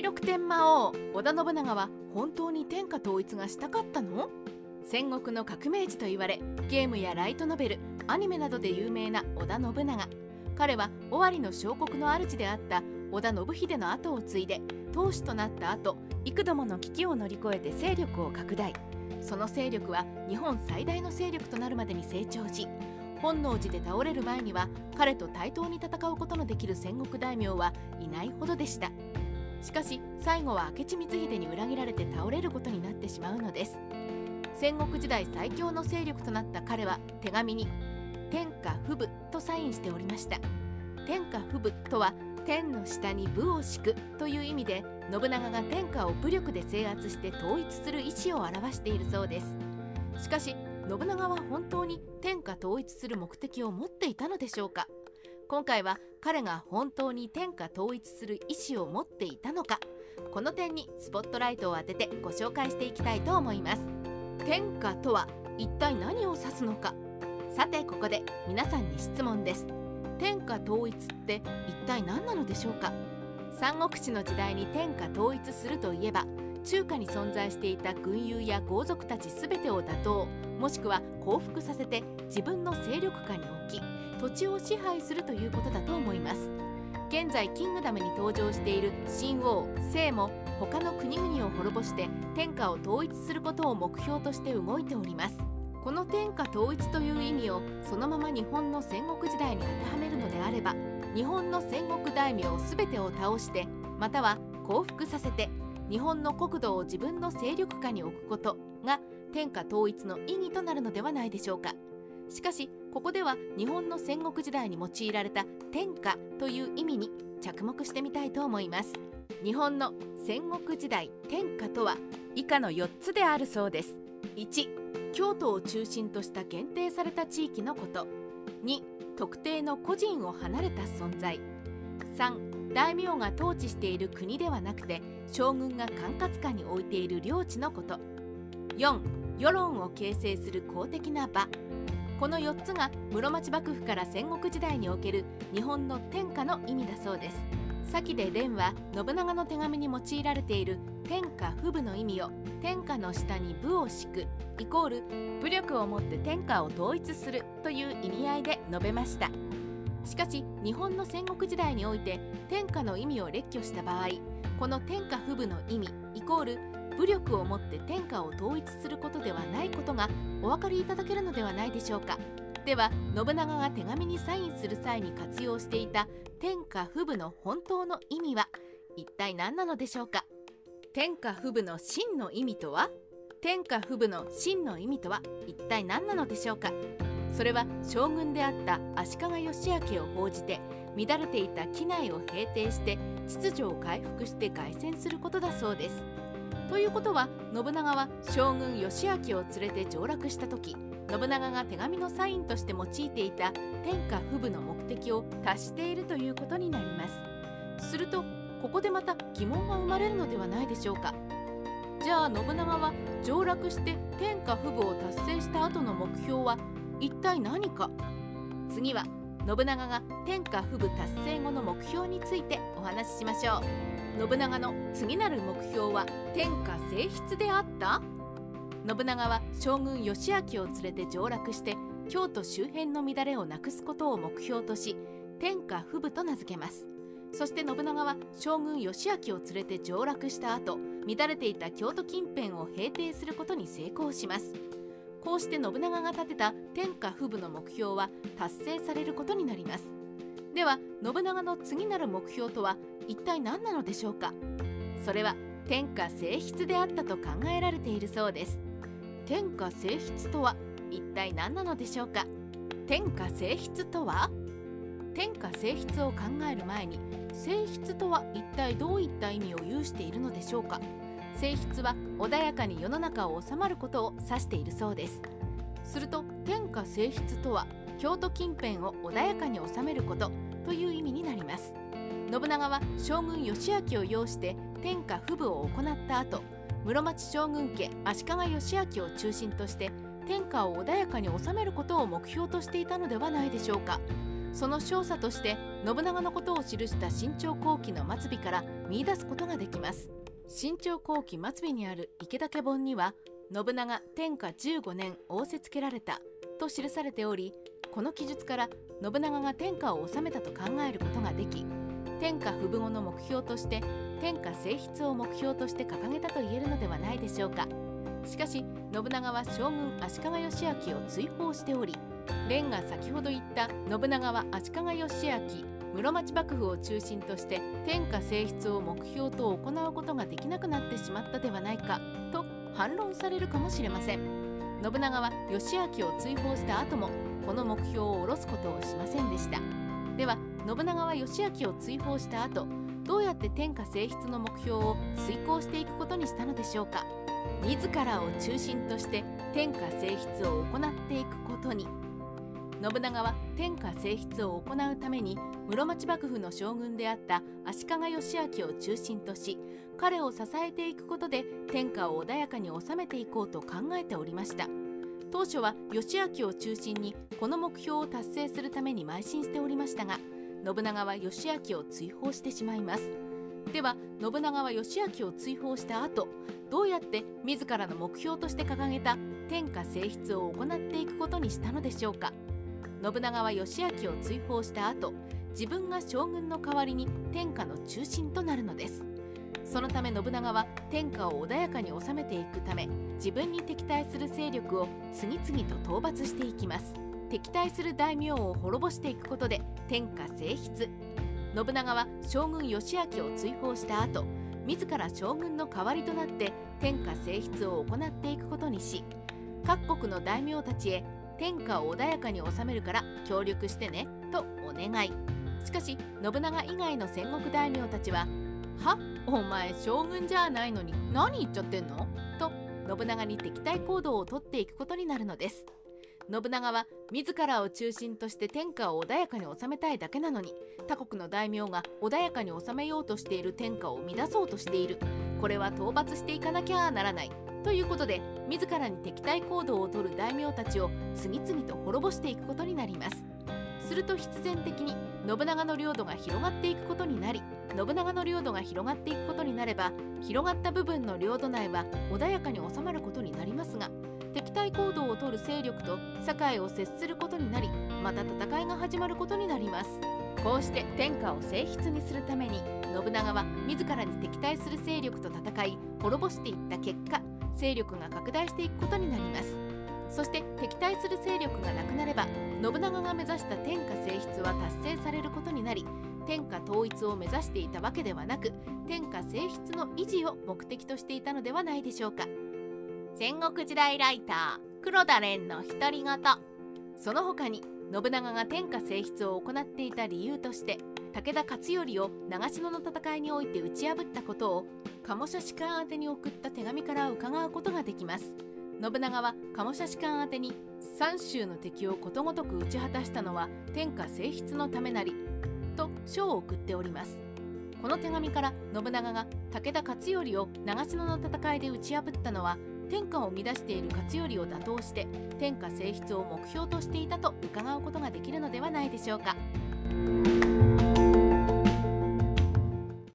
第六天魔王織田信長は本当に天下統一がしたかったの？戦国の革命児と言われゲームやライトノベルアニメなどで有名な織田信長。彼は尾張の小国の主であった織田信秀の後を継いで当主となった後幾度もの危機を乗り越えて勢力を拡大。その勢力は日本最大の勢力となるまでに成長し本能寺で倒れる前には彼と対等に戦うことのできる戦国大名はいないほどでした。しかし最後は明智光秀に裏切られて倒れることになってしまうのです。戦国時代最強の勢力となった彼は手紙に「天下不武」とサインしておりました。天下不武とは天の下に武を敷くという意味で信長が天下を武力で制圧して統一する意思を表しているそうです。しかし信長は本当に天下統一する目的を持っていたのでしょうか？今回は彼が本当に天下統一する意思を持っていたのかこの点にスポットライトを当ててご紹介していきたいと思います。天下とは一体何を指すのか。さてここで皆さんに質問です。天下統一って一体何なのでしょうか。三国志の時代に天下統一するといえば中華に存在していた軍友や豪族たち全てを打倒もしくは降伏させて自分の勢力下に置き土地を支配するということだと思います。現在キングダムに登場している新王聖も他の国々を滅ぼして天下を統一することを目標として動いております。この天下統一という意味をそのまま日本の戦国時代に当てはめるのであれば日本の戦国大名全てを倒してまたは降伏させて日本の国土を自分の勢力下に置くことが天下統一の意義となるのではないでしょうか。しかしここでは日本の戦国時代に用いられた天下という意味に着目してみたいと思います。日本の戦国時代天下とは以下の4つであるそうです。1京都を中心とした限定された地域のこと。2特定の個人を離れた存在。3大名が統治している国ではなくて将軍が管轄下に置いている領地のこと。4世論を形成する公的な場。この4つが室町幕府から戦国時代における日本の天下の意味だそうです。先で蓮は信長の手紙に用いられている天下不武の意味を天下の下に武を敷くイコール武力をもって天下を統一するという意味合いで述べました。しかし日本の戦国時代において天下の意味を列挙した場合この天下不武の意味イコール武力をもって天下を統一することではないことがお分かりいただけるのではないでしょうか。では信長が手紙にサインする際に活用していた天下不武の本当の意味は一体何なのでしょうか。天下不武の真の意味とは？天下不武の真の意味とは一体何なのでしょうか。それは将軍であった足利義明を報じて乱れていた機内を平定して秩序を回復して凱旋することだそうです。ということは信長は将軍義明を連れて上洛した時信長が手紙のサインとして用いていた天下不武の目的を達しているということになります。するとここでまた疑問が生まれるのではないでしょうか。じゃあ信長は上洛して天下不武を達成した後の目標は一体何か？次は信長が天下不武達成後の目標についてお話ししましょう。信長の次なる目標は天下征出であった？信長は将軍義明を連れて上洛して京都周辺の乱れをなくすことを目標とし天下不武と名付けます。そして信長は将軍義明を連れて上洛した後乱れていた京都近辺を平定することに成功します。こうして信長が立てた天下不武の目標は達成されることになります。では信長の次なる目標とは一体何なのでしょうか？それは天下征出であったと考えられているそうです。天下征出とは一体何なのでしょうか？天下征出とは？天下征出を考える前に征出とは一体どういった意味を有しているのでしょうか？征出は穏やかに世の中を収まることを指しているそうです。すると天下征出とは京都近辺を穏やかに収めることという意味になります。信長は将軍義明を擁して天下不武を行った後室町将軍家足利義明を中心として天下を穏やかに収めることを目標としていたのではないでしょうか。その少佐として信長のことを記した新朝後期の末尾から見出すことができます。新朝後期末尾にある池竹本には信長天下15年仰せつけられたと記されておりこの記述から信長が天下を治めたと考えることができ天下不分の目標として天下征筆を目標として掲げたと言えるのではないでしょうか。しかし信長は将軍足利義昭を追放しており蓮が先ほど言った信長は足利義昭室町幕府を中心として天下征筆を目標と行うことができなくなってしまったではないかと反論されるかもしれません。信長は義昭を追放した後もこの目標を下ろすことをしませんでした。では信長は義昭を追放した後どうやって天下征筆の目標を遂行していくことにしたのでしょうか。自らを中心として天下征筆を行っていくことに。信長は天下征筆を行うために室町幕府の将軍であった足利義昭を中心とし彼を支えていくことで天下を穏やかに収めていこうと考えておりました。当初は義昭を中心にこの目標を達成するために邁進しておりましたが信長は義昭を追放してしまいます。では信長は義昭を追放した後どうやって自らの目標として掲げた天下征筆を行っていくことにしたのでしょうか。信長は義昭を追放した後自分が将軍の代わりに天下の中心となるのです。そのため信長は天下を穏やかに収めていくため自分に敵対する勢力を次々と討伐していきます。敵対する大名を滅ぼしていくことで天下征筆信長は将軍義明を追放した後自ら将軍の代わりとなって天下征筆を行っていくことにし各国の大名たちへ天下を穏やかに収めるから協力してねとお願い。しかし信長以外の戦国大名たちは「はお前将軍じゃないのに何言っちゃってんの?」と信長に敵対行動をとっていくことになるのです。信長は自らを中心として天下を穏やかに収めたいだけなのに他国の大名が穏やかに収めようとしている天下を乱そうとしている。これは討伐していかなきゃならない。ということで自らに敵対行動をとる大名たちを次々と滅ぼしていくことになります。すると必然的に信長の領土が広がっていくことになり信長の領土が広がっていくことになれば広がった部分の領土内は穏やかに収まることになりますが敵対行動をとる勢力と境を接することになりまた戦いが始まることになります。こうして天下を静筆にするために信長は自らに敵対する勢力と戦い滅ぼしていった結果勢力が拡大していくことになります。そして敵対する勢力がなくなれば信長が目指した天下静筆は達成されることになり天下統一を目指していたわけではなく天下静筆の維持を目的としていたのではないでしょうか。戦国時代ライター黒田蓮の独り言。その他に信長が天下静筆を行っていた理由として武田勝頼を長篠の戦いにおいて打ち破ったことを鴨舎士官宛に送った手紙から伺うことができます信長は鴨舎士官宛に三州の敵をことごとく打ち果たしたのは天下静筆のためなりと書を送っておりますこの手紙から信長が武田勝頼を長篠の戦いで打ち破ったのは天下を乱している勝頼を打倒して天下静筆を目標としていたと伺うことができるのではないでしょうか。